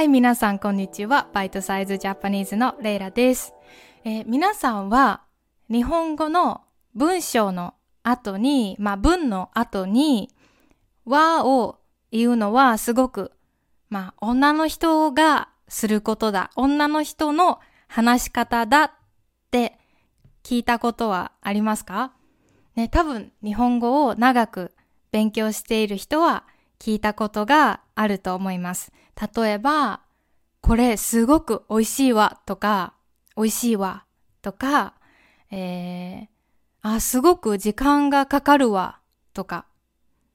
はい、皆さん、こんにちは。バイトサイズジャパニーズのレイラです。えー皆さんは、日本語の文章の後に、まあ、文の後に、わを言うのはすごく、まあ、女の人がすることだ。女の人の話し方だって聞いたことはありますか？ね、多分日本語を長く勉強している人は聞いたことがあると思います。例えば、これすごく美味しいわとか、美味しいわとか、えー、あ、すごく時間がかかるわとか、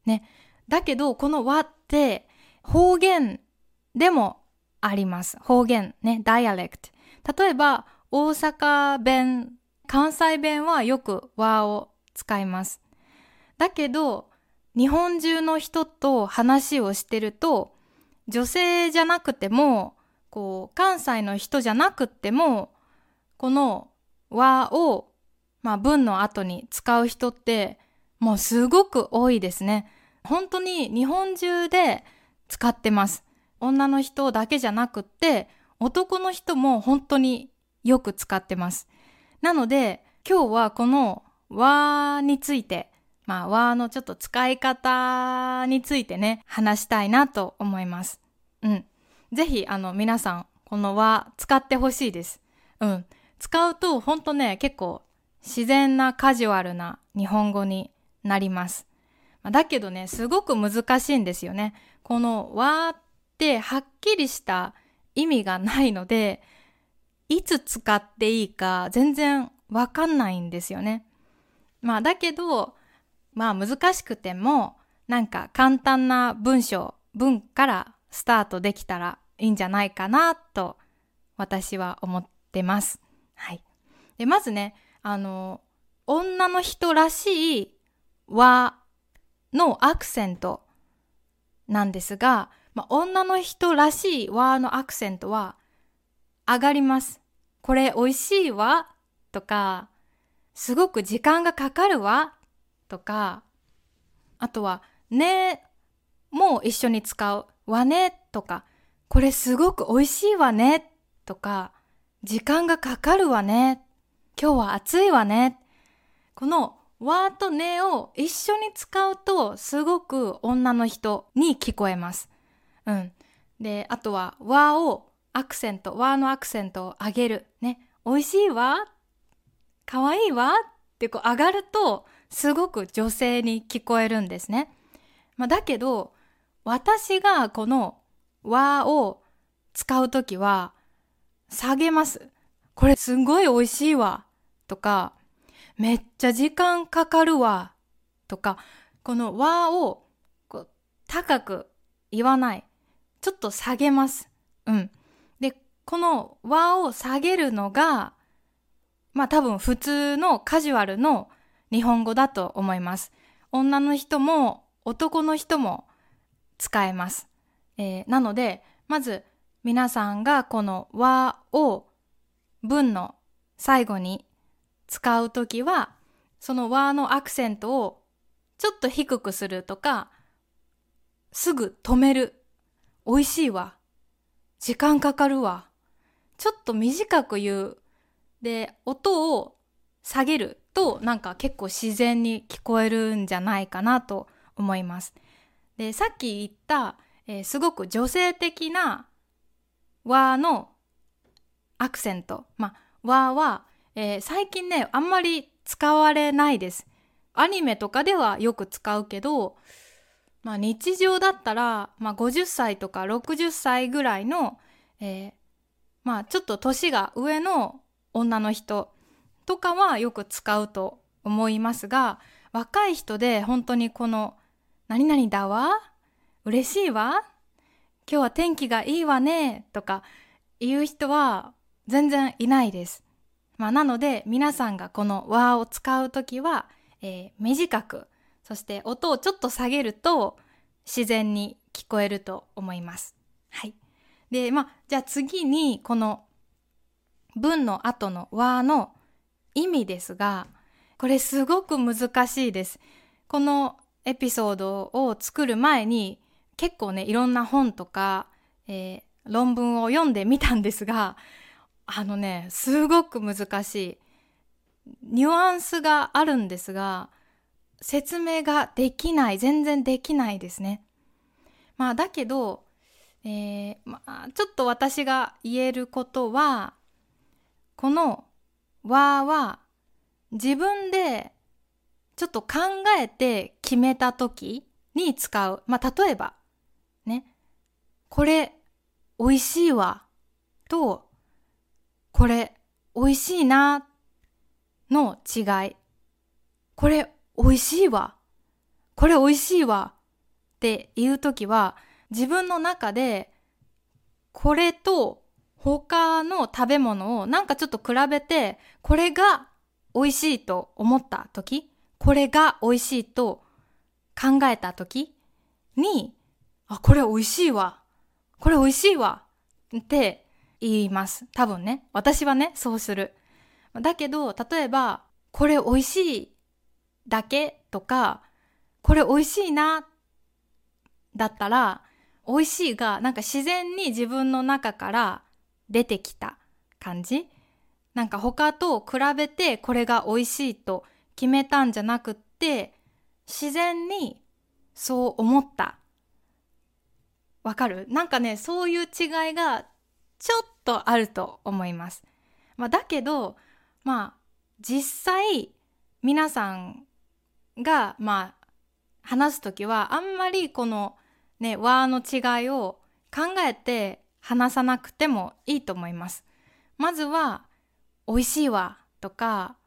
ね。だけど、この和って方言でもあります。方言ね、ダイアレクト。例えば、大阪弁、関西弁はよく和を使います。だけど、日本中の人と話をしてると、女性じゃなくても、こう、関西の人じゃなくても、この和を、まあ文の後に使う人って、もうすごく多いですね。本当に日本中で使ってます。女の人だけじゃなくって、男の人も本当によく使ってます。なので、今日はこの和について、まあ和のちょっと使い方についてね、話したいなと思います。うん。ぜひ、あの、皆さん、この和使ってほしいです。うん。使うと、ほんとね、結構自然なカジュアルな日本語になります。だけどね、すごく難しいんですよね。この和ってはっきりした意味がないので、いつ使っていいか全然わかんないんですよね。まあだけど、まあ難しくても、なんか簡単な文章、文からスタートできたらいいんじゃないかなと私は思ってます。はい。で、まずね、あの、女の人らしい和のアクセントなんですが、まあ、女の人らしい和のアクセントは上がります。これ美味しいわとか、すごく時間がかかるわとか、あとはねも一緒に使うわねとか、これすごく美味しいわねとか、時間がかかるわね。今日は暑いわね。このわとねを一緒に使うとすごく女の人に聞こえます。うん。で、あとはわをアクセント、わのアクセントを上げる。ね。美味しいわかわいいわってこう上がるとすごく女性に聞こえるんですね。まあ、だけど私がこの和を使うときは下げます。これすんごい美味しいわとかめっちゃ時間かかるわとかこの和を高く言わない。ちょっと下げます。うん。で、この和を下げるのがまあ多分普通のカジュアルの日本語だと思います。女の人も男の人も使えます。えーなので、まず皆さんがこの和を文の最後に使うときは、その和のアクセントをちょっと低くするとか、すぐ止める。美味しいわ。時間かかるわ。ちょっと短く言う。で、音を下げるとなんか結構自然に聞こえるんじゃないかなと思います。で、さっき言った、えーすごく女性的な和のアクセント。まあ、和は、えー最近ね、あんまり使われないです。アニメとかではよく使うけど、まあ日常だったら、まあ50歳とか60歳ぐらいの、えーまあちょっと年が上の女の人とかはよく使うと思いますが、若い人で本当にこの、何々だわ？嬉しいわ？今日は天気がいいわね？とか言う人は全然いないです。まあなので皆さんがこの和を使うときは、えー短く、そして音をちょっと下げると自然に聞こえると思います。はい。で、まあじゃあ次にこの文の後の和の意味ですが、これすごく難しいです。このエピソードを作る前に結構ね、いろんな本とか、えー論文を読んでみたんですが、あのね、すごく難しい。ニュアンスがあるんですが、説明ができない、全然できないですね。まあだけど、えー、まあ、ちょっと私が言えることは、この和は自分でちょっと考えて決めた時に使う。まあ例えば、ね、これ美味しいわと、これ美味しいなの違い。これ美味しいわ。これ美味しいわ。って言うときは、自分の中で、これと他の食べ物をなんかちょっと比べて、これが美味しいと思ったとき、これが美味しいと考えたときに、あ、これ美味しいわ。これ美味しいわ。って言います。多分ね。私はね、そうする。だけど、例えば、これ美味しいだけとか、これ美味しいな、だったら、美味しいが、なんか自然に自分の中から出てきた感じなんか他と比べてこれが美味しいと決めたんじゃなくって、自然にそう思った。わかる？なんかね、そういう違いがちょっとあると思います。まあ、だけど、まあ、実際、皆さんが、まあ、話すときは、あんまりこの、ね、和の違いを考えて話さなくてもいいと思います。まずは、美味しいわとか、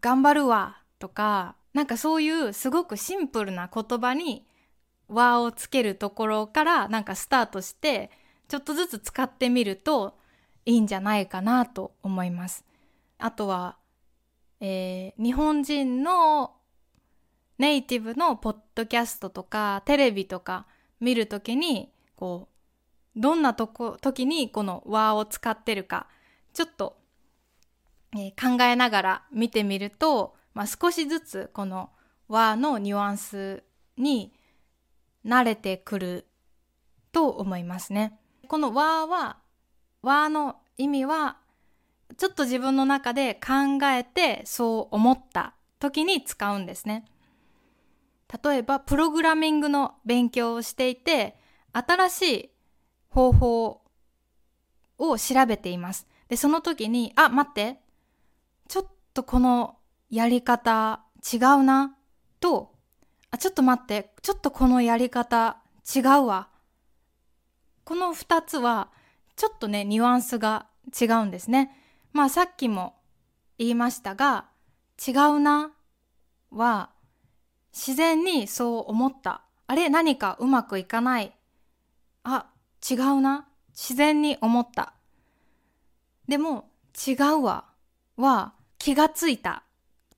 頑張るわとか、なんかそういうすごくシンプルな言葉に和をつけるところからなんかスタートして、ちょっとずつ使ってみるといいんじゃないかなと思います。あとは、えー、日本人のネイティブのポッドキャストとかテレビとか見るときに、こう、どんなとこ、時にこの和を使ってるか、ちょっと、えー、考えながら見てみると、まあ、少しずつこの和のニュアンスに慣れてくると思いますね。この和は、和の意味は、ちょっと自分の中で考えてそう思った時に使うんですね。例えば、プログラミングの勉強をしていて、新しい方法を調べています。で、その時に、あ、待って。ちょっとこのやり方違うな。と、あ、ちょっと待って。ちょっとこのやり方違うわ。この二つは、ちょっとね、ニュアンスが違うんですね。まあさっきも言いましたが、違うなは、自然にそう思った。あれ何かうまくいかない。あ、違うな。自然に思った。でも、違うわ。は、気がついた。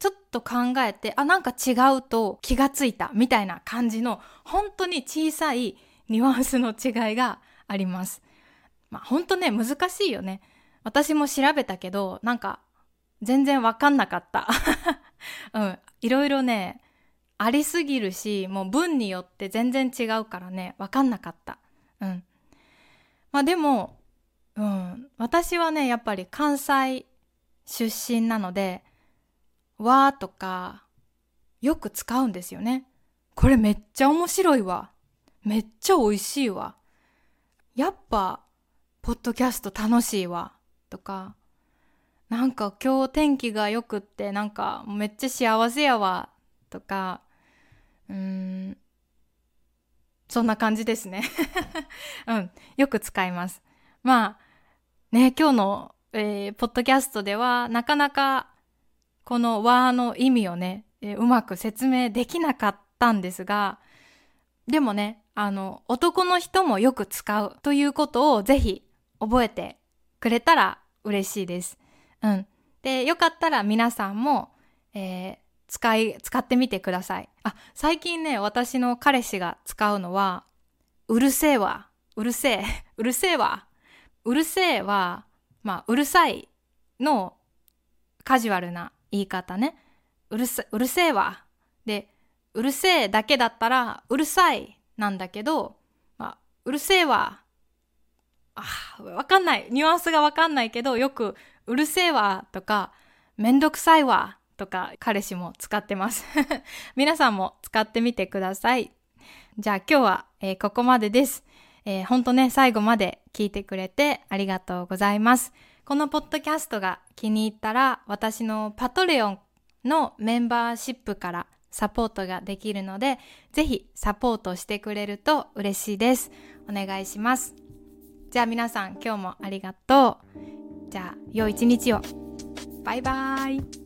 ちょっと考えて、あ、なんか違うと気がついた。みたいな感じの、本当に小さいニュアンスの違いがあります。まあ、本当ね、難しいよね。私も調べたけど、なんか、全然わかんなかった。うん。いろいろね、ありすぎるし、もう文によって全然違うからね、わかんなかった。うん。まあでも、うん。私はね、やっぱり関西出身なので、わーとか、よく使うんですよね。これめっちゃ面白いわ。めっちゃ美味しいわ。やっぱ、ポッドキャスト楽しいわ。とか、なんか今日天気が良くってなんかめっちゃ幸せやわ。とか、うーん、そんな感じですね。うん。よく使います。まあ、ね、今日の、えー、ポッドキャストでは、なかなか、この和の意味をね、うまく説明できなかったんですが、でもね、あの、男の人もよく使うということをぜひ覚えてくれたら嬉しいです。うん。で、よかったら皆さんも、えー、使い、使ってみてください。あ、最近ね、私の彼氏が使うのは、うるせえわ。うるせえ。うるせえわ。うるせえは、まあ、うるさいのカジュアルな言い方ね。うるせ、うるせえわ。で、うるせえだけだったら、うるさいなんだけど、まあ、うるせえわ。あ、わかんない。ニュアンスがわかんないけど、よく、うるせえわとか、めんどくさいわとか、彼氏も使ってます。皆さんも使ってみてください。じゃあ今日は、えー、ここまでです。えー、ほんとね、最後まで聞いてくれてありがとうございます。このポッドキャストが気に入ったら、私のパトレオンのメンバーシップからサポートができるので、ぜひサポートしてくれると嬉しいです。お願いします。じゃあ皆さん今日もありがとう。じゃあ良い一日を。バイバーイ。